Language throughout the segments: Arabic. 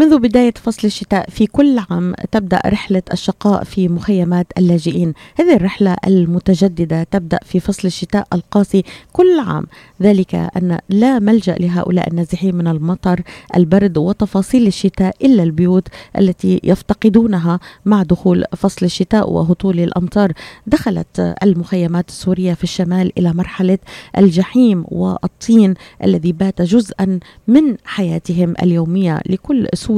منذ بداية فصل الشتاء في كل عام تبدأ رحلة الشقاء في مخيمات اللاجئين. هذه الرحلة المتجددة تبدأ في فصل الشتاء القاسي كل عام. ذلك أن لا ملجأ لهؤلاء النازحين من المطر البرد وتفاصيل الشتاء إلا البيوت التي يفتقدونها مع دخول فصل الشتاء وهطول الأمطار. دخلت المخيمات السورية في الشمال إلى مرحلة الجحيم والطين الذي بات جزءا من حياتهم اليومية لكل سوري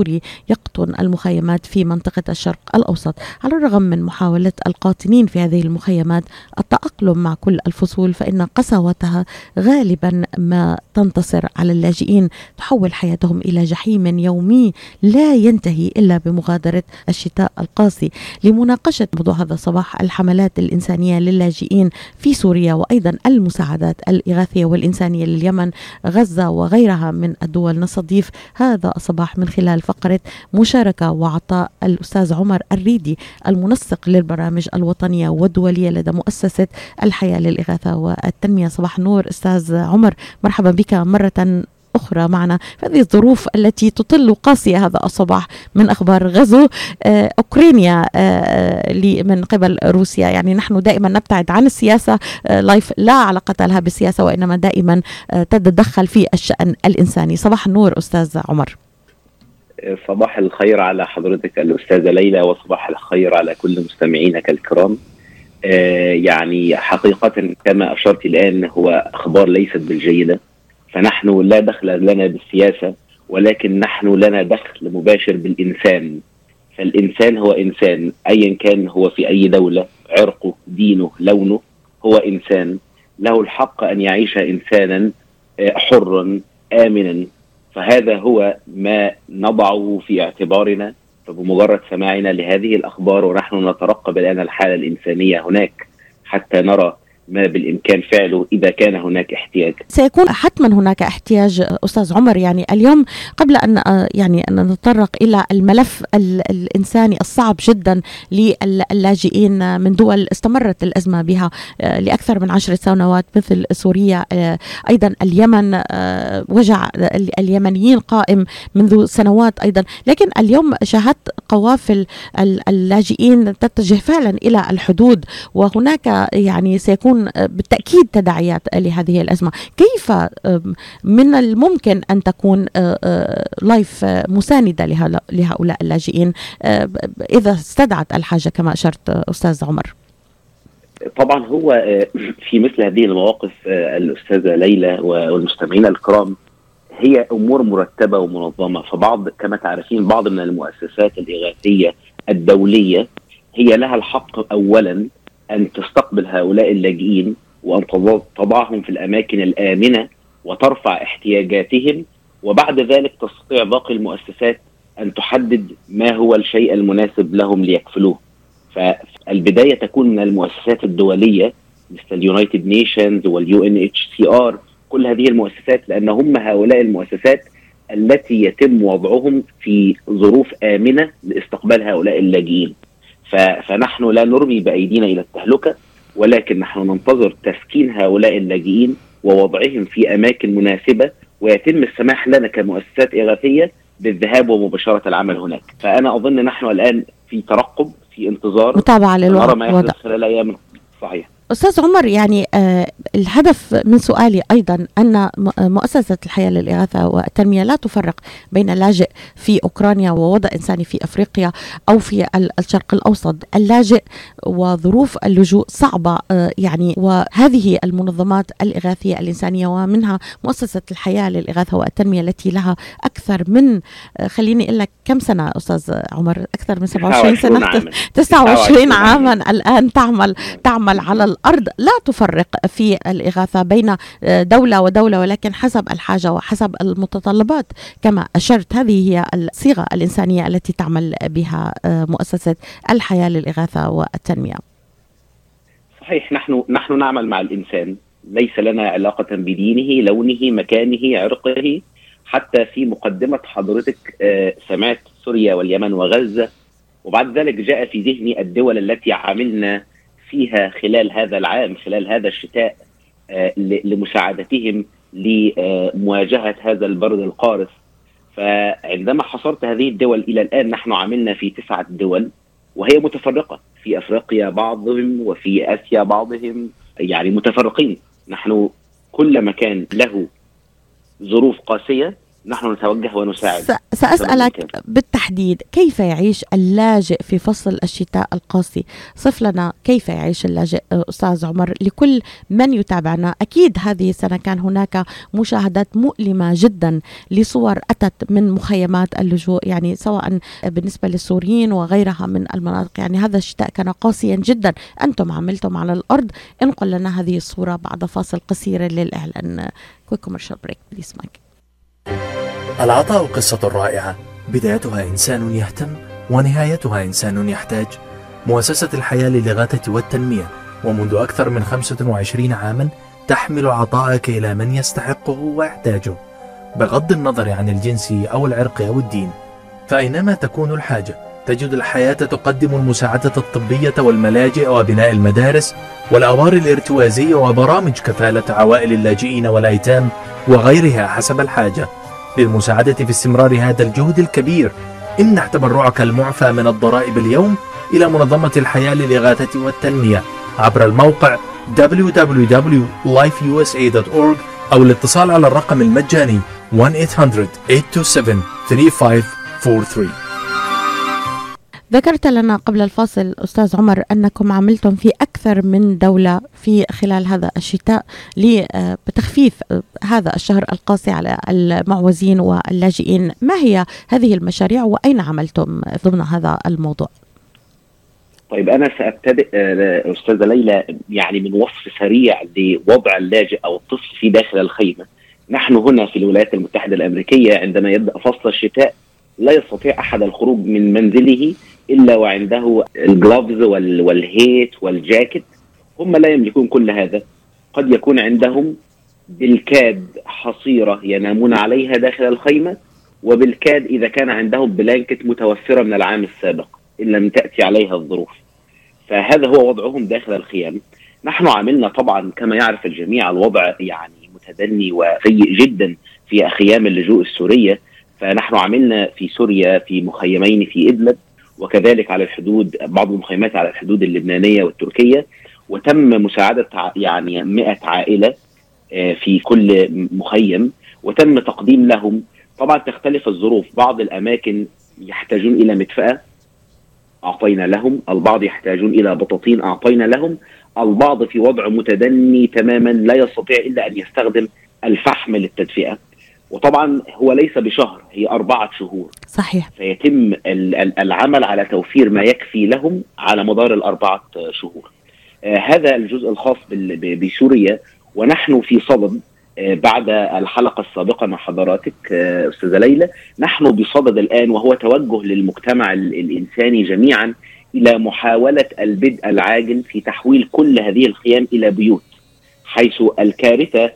يقطن المخيمات في منطقة الشرق الأوسط على الرغم من محاولة القاطنين في هذه المخيمات. التأقلم مع كل الفصول فإن قساوتها غالبا ما تنتصر على اللاجئين. تحول حياتهم إلى جحيم يومي لا ينتهي إلا بمغادرة الشتاء القاسي. لمناقشة موضوع هذا الصباح الحملات الإنسانية للاجئين في سوريا وأيضا المساعدات الإغاثية والإنسانية لليمن غزة وغيرها من الدول. نستضيف هذا الصباح من خلال فقرة مشاركة وعطاء الأستاذ عمر الريدي المنسق للبرامج الوطنية والدولية لدى مؤسسة الحياة للإغاثة والتنمية. صباح النور أستاذ عمر مرحبا بك مرة أخرى معنا في هذه الظروف التي تطل قاسية هذا الصباح من أخبار غزو آه، أوكرانيا آه، من قبل روسيا. يعني نحن دائما نبتعد عن السياسة آه، لايف لا علاقة لها بالسياسة وإنما دائما تتدخل في الشأن الإنساني. صباح النور أستاذ عمر. صباح الخير على حضرتك الأستاذة ليلى وصباح الخير على كل مستمعينك الكرام. يعني حقيقة كما أشرت الآن هو أخبار ليست بالجيدة. فنحن لا دخل لنا بالسياسة ولكن نحن لنا دخل مباشر بالإنسان. فالإنسان هو إنسان ايا كان هو في أي دولة عرقه دينه لونه هو إنسان. له الحق أن يعيش انسانا آه، حرا امنا. فهذا هو ما نضعه في اعتبارنا. فبمجرد سماعنا لهذه الأخبار ونحن نترقب الآن الحالة الإنسانية هناك حتى نرى ما بالإمكان فعله إذا كان هناك احتياج. سيكون حتما هناك احتياج أستاذ عمر يعني اليوم قبل أن يعني أن نتطرق إلى الملف الإنساني الصعب جدا للاجئين من دول استمرت الأزمة بها لأكثر من عشر سنوات مثل سوريا أيضا اليمن وجع اليمنيين قائم منذ سنوات أيضا لكن اليوم شاهدت قوافل اللاجئين تتجه فعلا إلى الحدود وهناك يعني سيكون بالتأكيد تداعيات لهذه الأزمة، كيف من الممكن أن تكون لايف مساندة لهؤلاء اللاجئين؟ إذا استدعت الحاجة كما أشرت أستاذ عمر؟ طبعا هو في مثل هذه المواقف الأستاذة ليلى والمستمعين الكرام هي أمور مرتبة ومنظمة. فبعض كما تعرفين بعض من المؤسسات الإغاثية الدولية هي لها الحق اولا أن تستقبل هؤلاء اللاجئين وأن تضعهم في الأماكن الآمنة وترفع احتياجاتهم وبعد ذلك تستطيع باقي المؤسسات أن تحدد ما هو الشيء المناسب لهم ليكفلوه. فالبداية تكون من المؤسسات الدولية مثل ال United Nations وال UNHCR كل هذه المؤسسات لأن هم هؤلاء المؤسسات التي يتم وضعهم في ظروف آمنة لاستقبال هؤلاء اللاجئين. فنحن لا نرمي بأيدينا إلى التهلكة ولكن نحن ننتظر تسكين هؤلاء اللاجئين ووضعهم في أماكن مناسبة ويتم السماح لنا كمؤسسات إغاثية بالذهاب ومباشرة العمل هناك. فأنا أظن نحن الآن في ترقب في انتظار. متابعة للوضع. خلال أيام صحيح أستاذ عمر يعني آه الهدف من سؤالي أيضا أن مؤسسة الحياة للإغاثة والتنمية لا تفرق بين اللاجئ في أوكرانيا ووضع إنساني في أفريقيا أو في الشرق الأوسط، اللاجئ وظروف اللجوء صعبة آه يعني وهذه المنظمات الإغاثية الإنسانية ومنها مؤسسة الحياة للإغاثة والتنمية التي لها أكثر من آه خليني أقول لك كم سنة أستاذ عمر؟ أكثر من 27 سنة؟ 29 عاما الآن تعمل تعمل على الأرض لا تفرق في الإغاثة بين دولة ودولة ولكن حسب الحاجة وحسب المتطلبات. كما أشرت هذه هي الصيغة الإنسانية التي تعمل بها مؤسسة الحياة للإغاثة والتنمية. صحيح نحن نحن نعمل مع الإنسان. ليس لنا علاقة بدينه، لونه، مكانه، عرقه. حتى في مقدمة حضرتك سمعت سوريا واليمن وغزة. وبعد ذلك جاء في ذهني الدول التي عملنا فيها خلال هذا العام خلال هذا الشتاء لمساعدتهم لمواجهة هذا البرد القارس. فعندما حصرت هذه الدول إلى الآن نحن عملنا في تسعة دول وهي متفرقة. في أفريقيا بعضهم وفي آسيا بعضهم يعني متفرقين. نحن كل مكان له ظروف قاسية نحن نتوجه ونساعد. سأسألك بالتحديد كيف يعيش اللاجئ في فصل الشتاء القاسي صف لنا كيف يعيش اللاجئ أستاذ عمر؟ لكل من يتابعنا أكيد هذه السنة كان هناك مشاهدات مؤلمة جدا لصور أتت من مخيمات اللجوء يعني سواء بالنسبة للسوريين وغيرها من المناطق. يعني هذا الشتاء كان قاسيا جدا. أنتم عملتم على الأرض. انقل لنا هذه الصورة بعد فاصل قصير للإعلان. quick commercial break please Mike العطاء قصة رائعة. بدايتها إنسان يهتم ونهايتها إنسان يحتاج. مؤسسة الحياة للإغاثة والتنمية. ومنذ أكثر من 25 عاما تحمل عطاءك إلى من يستحقه ويحتاجه. بغض النظر عن الجنس أو العرق أو الدين فأينما تكون الحاجة تجد الحياة تقدم المساعدة الطبية والملاجئ وبناء المدارس والأوار الارتوازية وبرامج كفالة عوائل اللاجئين والأيتام وغيرها حسب الحاجة. للمساعدة في استمرار هذا الجهد الكبير. امنح تبرعك المعفى من الضرائب اليوم إلى منظمة الحياة للإغاثة والتنمية. عبر الموقع www.lifeusa.org أو الاتصال على الرقم المجاني 1-800-827-3543 ذكرت لنا قبل الفاصل أستاذ عمر أنكم عملتم في أكثر من دولة في خلال هذا الشتاء لتخفيف هذا الشهر القاسي على المعوزين واللاجئين ما هي هذه المشاريع وأين عملتم ضمن هذا الموضوع؟ طيب أنا سأبتدئ أستاذة ليلى يعني من وصف سريع لوضع اللاجئ أو الطفل في داخل الخيمة. نحن هنا في الولايات المتحدة الأمريكية عندما يبدأ فصل الشتاء لا يستطيع أحد الخروج من منزله إلا وعنده الجلوفز وال heat والجاكيت. هم لا يملكون كل هذا. قد يكون عندهم بالكاد حصيرة ينامون عليها داخل الخيمة وبالكاد إذا كان عندهم blanket متوفرة من العام السابق إن لم تأتي عليها الظروف. فهذا هو وضعهم داخل الخيام. نحن عملنا طبعا كما يعرف الجميع الوضع يعني متدني وسيء جدا في خيام اللجوء السورية. فنحن عملنا في سوريا في مخيمين في إدلب وكذلك على الحدود بعض المخيمات على الحدود اللبنانية والتركية وتم مساعدة يعني 100 عائلة آه، في كل مخيم وتم تقديم لهم. طبعا تختلف الظروف. بعض الأماكن يحتاجون إلى مدفأة أعطينا لهم. البعض يحتاجون إلى بطاطين أعطينا لهم. البعض في وضع متدني تماما لا يستطيع إلا أن يستخدم الفحم للتدفئة. وطبعا هو ليس بشهر هي أربعة شهور. صحيح. فيتم العمل على توفير ما يكفي لهم على مدار الأربعة شهور. آه هذا الجزء الخاص بسوريا. ونحن في صدد آه بعد الحلقة السابقة مع حضراتك آه أستاذة ليلى نحن بصدد الآن وهو توجه للمجتمع الإنساني جميعا إلى محاولة البدء العاجل في تحويل كل هذه الخيام إلى بيوت حيث الكارثة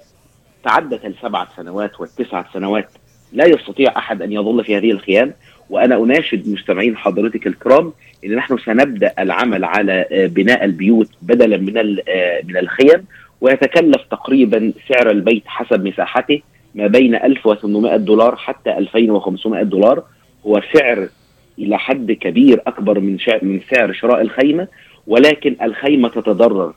تعدت السبع سنوات والتسع سنوات لا يستطيع أحد أن يظل في هذه الخيام وأنا أناشد مستمعين حضرتك الكرام إن نحن سنبدأ العمل على آه، بناء البيوت بدلا من آه، من الخيم ويتكلف تقريبا سعر البيت حسب مساحته ما بين 1800 دولار حتى 2500 دولار. هو سعر إلى حد كبير أكبر من من سعر شراء الخيمة ولكن الخيمة تتضرر.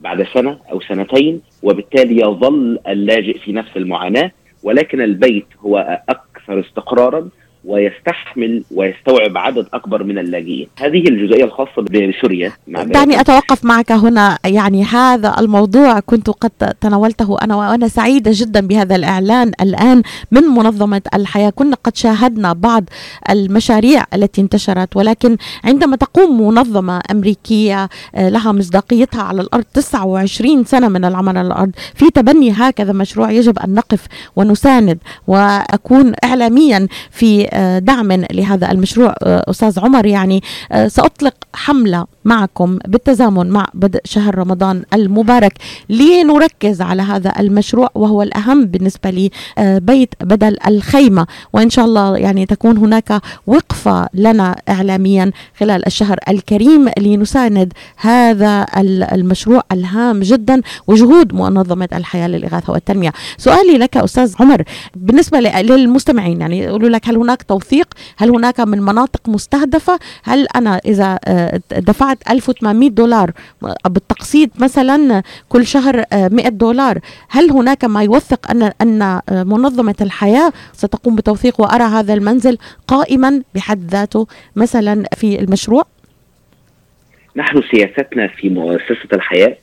بعد سنة أو سنتين وبالتالي يظل اللاجئ في نفس المعاناة ولكن البيت هو أكثر استقرارا ويستحمل ويستوعب عدد أكبر من اللاجئين. هذه الجزئية الخاصة بسوريا. دعني أتوقف معك هنا. يعني هذا الموضوع كنت قد تناولته أنا وأنا سعيدة جدا بهذا الإعلان الآن من منظمة الحياة. كنا قد شاهدنا بعض المشاريع التي انتشرت ولكن عندما تقوم منظمة أمريكية آه، لها مصداقيتها على الأرض 29 سنة من العمل على الأرض في تبني هكذا مشروع يجب أن نقف ونساند وأكون اعلاميا في دعم لهذا المشروع أستاذ عمر يعني آه، سأطلق حملة معكم بالتزامن مع بدء شهر رمضان المبارك لنركز على هذا المشروع وهو الأهم بالنسبة لي آه، بيت بدل الخيمة. وإن شاء الله يعني تكون هناك وقفة لنا إعلاميا خلال الشهر الكريم لنساند هذا المشروع الهام جدا وجهود منظمة الحياة للإغاثة والتنمية. سؤالي لك أستاذ عمر بالنسبة للمستمعين يعني يقولوا لك هل هناك توثيق؟ هل هناك من مناطق مستهدفة؟ هل أنا إذا آه، دفعت 1800 دولار. بالتقسيط مثلا كل شهر 100 آه، دولار. هل هناك ما يوثق أن أن آه، منظمة الحياة؟ ستقوم بتوثيق وأرى هذا المنزل قائما بحد ذاته مثلا في المشروع؟ نحن سياستنا في مؤسسة الحياة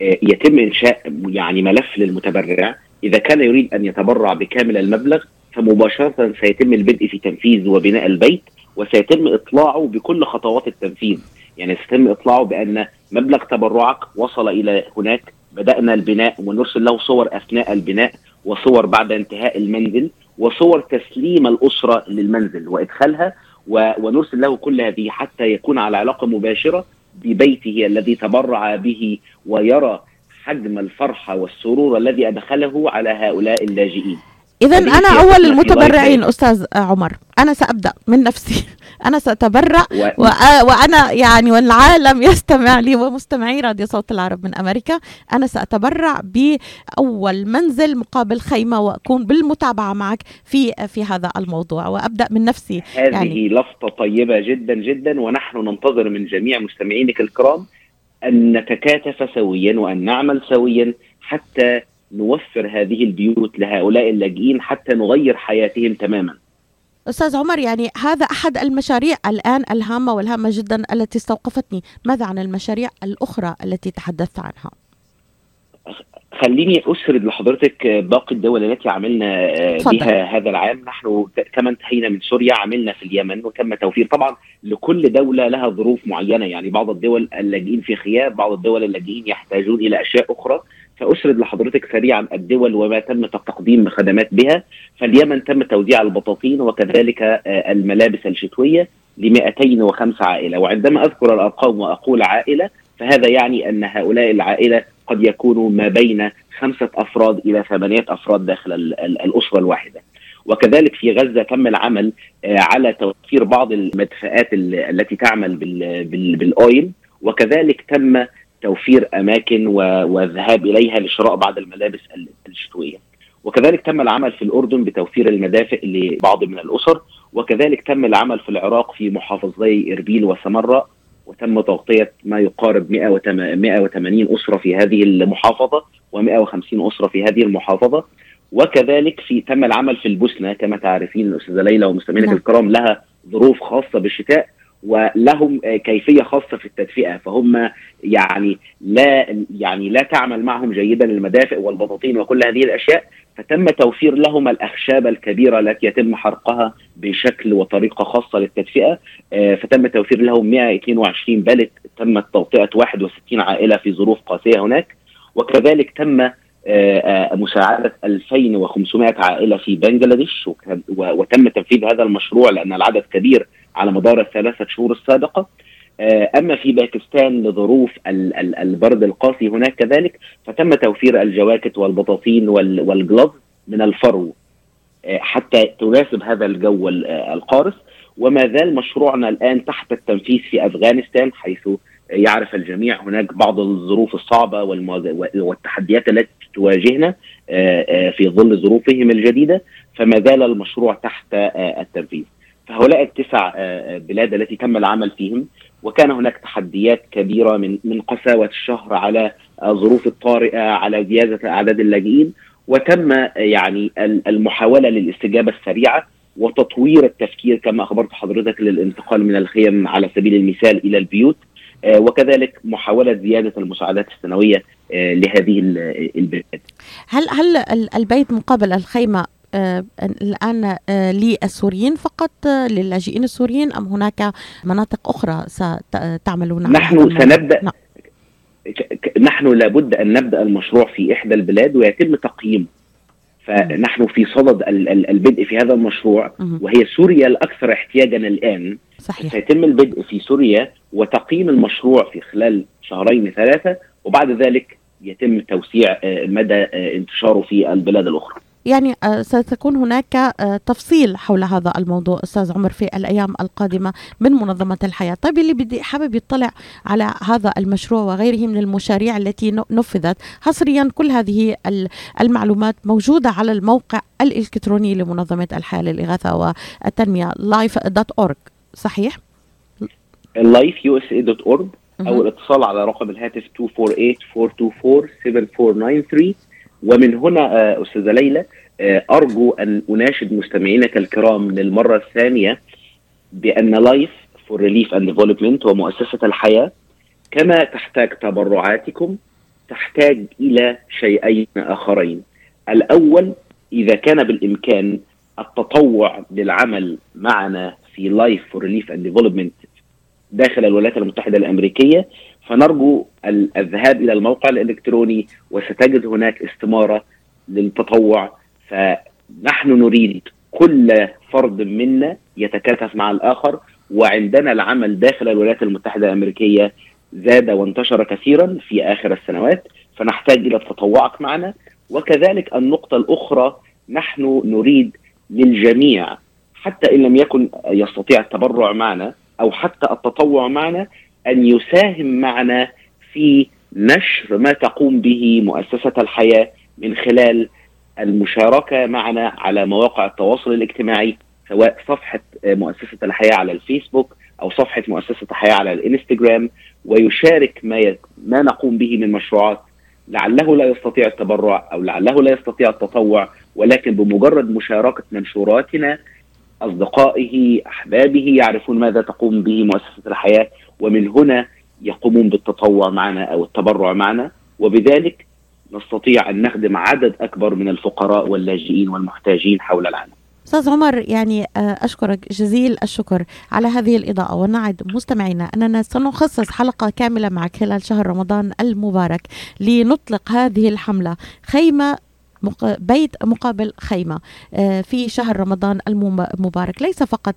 يتم إنشاء يعني ملف للمتبرع. إذا كان يريد أن يتبرع بكامل المبلغ فمباشرة سيتم البدء في تنفيذ وبناء البيت. وسيتم إطلاعه بكل خطوات التنفيذ. يعني سيتم إطلاعه بأن مبلغ تبرعك وصل إلى هناك. بدأنا البناء ونرسل له صور أثناء البناء وصور بعد انتهاء المنزل وصور تسليم الأسرة للمنزل وإدخالها ونرسل له كل هذه حتى يكون على علاقة مباشرة ببيته الذي تبرع به ويرى حجم الفرحة والسرور الذي أدخله على هؤلاء اللاجئين. إذا أنا أول المتبرعين أستاذ عمر. أنا سأبدأ من نفسي. أنا سأتبرع و... وأنا يعني والعالم يستمع لي ومستمعي راديو صوت العرب من أمريكا. أنا سأتبرع بأول منزل مقابل خيمة وأكون بالمتابعة معك في في هذا الموضوع. وأبدأ من نفسي. هذه يعني لفظة طيبة جدا جدا. ونحن ننتظر من جميع مستمعينك الكرام أن نتكاتف سويا وأن نعمل سويا حتى نوفر هذه البيوت لهؤلاء اللاجئين حتى نغير حياتهم تماما. أستاذ عمر يعني هذا أحد المشاريع الآن الهامة والهامة جدا التي استوقفتني. ماذا عن المشاريع الأخرى التي تحدثت عنها؟ خليني أسرد لحضرتك باقي الدول التي عملنا بها هذا العام. نحن كما انتهينا من سوريا عملنا في اليمن وتم توفير. طبعا لكل دولة لها ظروف معينة. يعني بعض الدول اللاجئين في غياب بعض الدول اللاجئين يحتاجون إلى أشياء أخرى. سأسرد لحضرتك سريعا الدول وما تم تقديم خدمات بها. فاليمن تم توزيع البطاطين وكذلك آه، الملابس الشتوية ل 205 عائلة. وعندما أذكر الأرقام وأقول عائلة فهذا يعني أن هؤلاء العائلة قد يكونوا ما بين خمسة أفراد إلى ثمانية أفراد داخل الأسرة الواحدة. وكذلك في غزة تم العمل آه، على توفير بعض المدفئات التي تعمل بالأويل. وكذلك تم توفير أماكن والذهاب إليها لشراء بعض الملابس الشتوية. وكذلك تم العمل في الأردن بتوفير المدافئ لبعض من الأسر وكذلك تم العمل في العراق في محافظي إربيل وسمرة وتم تغطية ما يقارب 180 أسرة في هذه المحافظة و150 أسرة في هذه المحافظة وكذلك في تم العمل في البوسنة كما تعرفين الأستاذة ليلى ومستمعينا نعم. الكرام لها ظروف خاصة بالشتاء ولهم كيفية خاصة في التدفئة. فهم يعني لا يعني لا تعمل معهم جيدا المدافئ والبطاطين وكل هذه الأشياء فتم توفير لهم الأخشاب الكبيرة التي يتم حرقها بشكل وطريقة خاصة للتدفئة. آه، فتم توفير لهم 122 بلت تمت توطئة 61 عائلة في ظروف قاسية هناك. وكذلك تم آه، آه، مساعدة 2500 عائلة في بنجلاديش وتم تنفيذ هذا المشروع لأن العدد كبير على مدار الثلاثة شهور السابقة. آه، أما في باكستان لظروف البرد القاسي هناك كذلك فتم توفير الجواكت والبطاطين والجلوف من الفرو آه، حتى تناسب هذا الجو آه، القارس. وما زال مشروعنا الآن تحت التنفيذ في أفغانستان حيث يعرف الجميع هناك بعض الظروف الصعبة والتحديات التي تواجهنا في ظل ظروفهم الجديدة فما زال المشروع تحت التنفيذ. فهؤلاء التسع بلاد التي تم العمل فيهم وكان هناك تحديات كبيرة من من قساوة الشهر على الظروف الطارئة على زيادة أعداد اللاجئين وتم يعني المحاولة للاستجابة السريعة وتطوير التفكير كما أخبرت حضرتك للانتقال من الخيم على سبيل المثال إلى البيوت آه، وكذلك محاولة زيادة المساعدات السنوية آه، لهذه البلاد. هل هل البيت مقابل الخيمة آه، الآن آه، للسوريين فقط آه، للاجئين السوريين أم هناك مناطق أخرى ستعملون نحن سنبدأ نعم. نحن لابد أن نبدأ المشروع في إحدى البلاد ويتم تقييمه فنحن في صدد البدء في هذا المشروع وهي سوريا الأكثر احتياجا الآن صحيح. سيتم البدء في سوريا وتقييم المشروع في خلال شهرين ثلاثة وبعد ذلك يتم توسيع آه، مدى آه، انتشاره في البلاد الأخرى. يعني آه، ستكون هناك تفصيل حول هذا الموضوع أستاذ عمر في الأيام القادمة من منظمة الحياة، طيب اللي بدي حابب يطلع على هذا المشروع وغيره من المشاريع التي نفذت حصريا كل هذه ال- المعلومات موجودة على الموقع الإلكتروني لمنظمة الحياة للإغاثة والتنمية life.org صحيح؟ lifeusa.org أو مهم. الاتصال على رقم الهاتف 248-424-7493 ومن هنا آه، أستاذة ليلى آه، أرجو أن أناشد مستمعينك الكرام للمرة الثانية بأن Life for Relief and Development ومؤسسة الحياة كما تحتاج تبرعاتكم تحتاج إلى شيئين آخرين الأول إذا كان بالإمكان التطوع للعمل معنا في Life for Relief and Development داخل الولايات المتحدة الأمريكية فنرجو ال- الذهاب إلى الموقع الإلكتروني وستجد هناك استمارة للتطوع. فنحن نريد كل فرد منا يتكاتف مع الآخر وعندنا العمل داخل الولايات المتحدة الأمريكية زاد وانتشر كثيرا في آخر السنوات فنحتاج إلى تطوعك معنا. وكذلك النقطة الأخرى نحن نريد للجميع حتى إن لم يكن يستطيع التبرع معنا أو حتى التطوع معنا أن يساهم معنا في نشر ما تقوم به مؤسسة الحياة من خلال المشاركة معنا على مواقع التواصل الاجتماعي سواء صفحة مؤسسة الحياة على الفيسبوك أو صفحة مؤسسة الحياة على الانستغرام ويشارك ما ي... ما نقوم به من مشروعات لعله لا يستطيع التبرع أو لعله لا يستطيع التطوع ولكن بمجرد مشاركة منشوراتنا أصدقائه أحبابه يعرفون ماذا تقوم به مؤسسة الحياة ومن هنا يقومون بالتطوع معنا أو التبرع معنا. وبذلك نستطيع أن نخدم عدد أكبر من الفقراء واللاجئين والمحتاجين حول العالم. أستاذ عمر يعني أشكرك جزيل الشكر على هذه الإضاءة. ونعد مستمعينا أننا سنخصص حلقة كاملة معك خلال شهر رمضان المبارك لنطلق هذه الحملة. خيمة بيت مقابل خيمة. في شهر رمضان المبارك. ليس فقط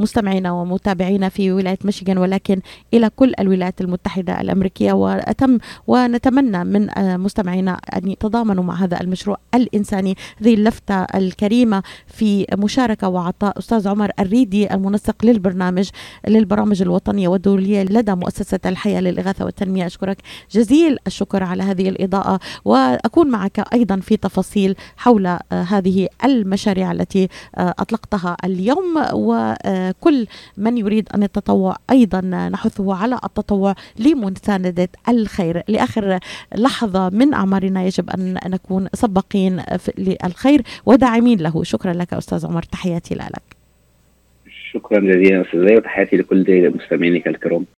لمستمعينا ومتابعينا في ولاية ميشيغان ولكن إلى كل الولايات المتحدة الأمريكية. وأتم ونتمنى من مستمعينا أن يتضامنوا مع هذا المشروع الإنساني. هذه اللفتة الكريمة في مشاركة وعطاء أستاذ عمر الريدي المنسق للبرنامج للبرامج الوطنية والدولية لدى مؤسسة الحياة للإغاثة والتنمية. أشكرك جزيل الشكر على هذه الإضاءة. وأكون معك أيضا في تفاصيل. التفاصيل حول هذه المشاريع التي أطلقتها اليوم. وكل من يريد أن يتطوع أيضا نحثه على التطوع لمسانده الخير. لآخر لحظة من أعمارنا يجب أن نكون سباقين للخير. وداعمين له. شكرا لك أستاذ عمر. تحياتي لك. شكرا جزيلا أستاذ وتحياتي لكل مستمعينك الكرام.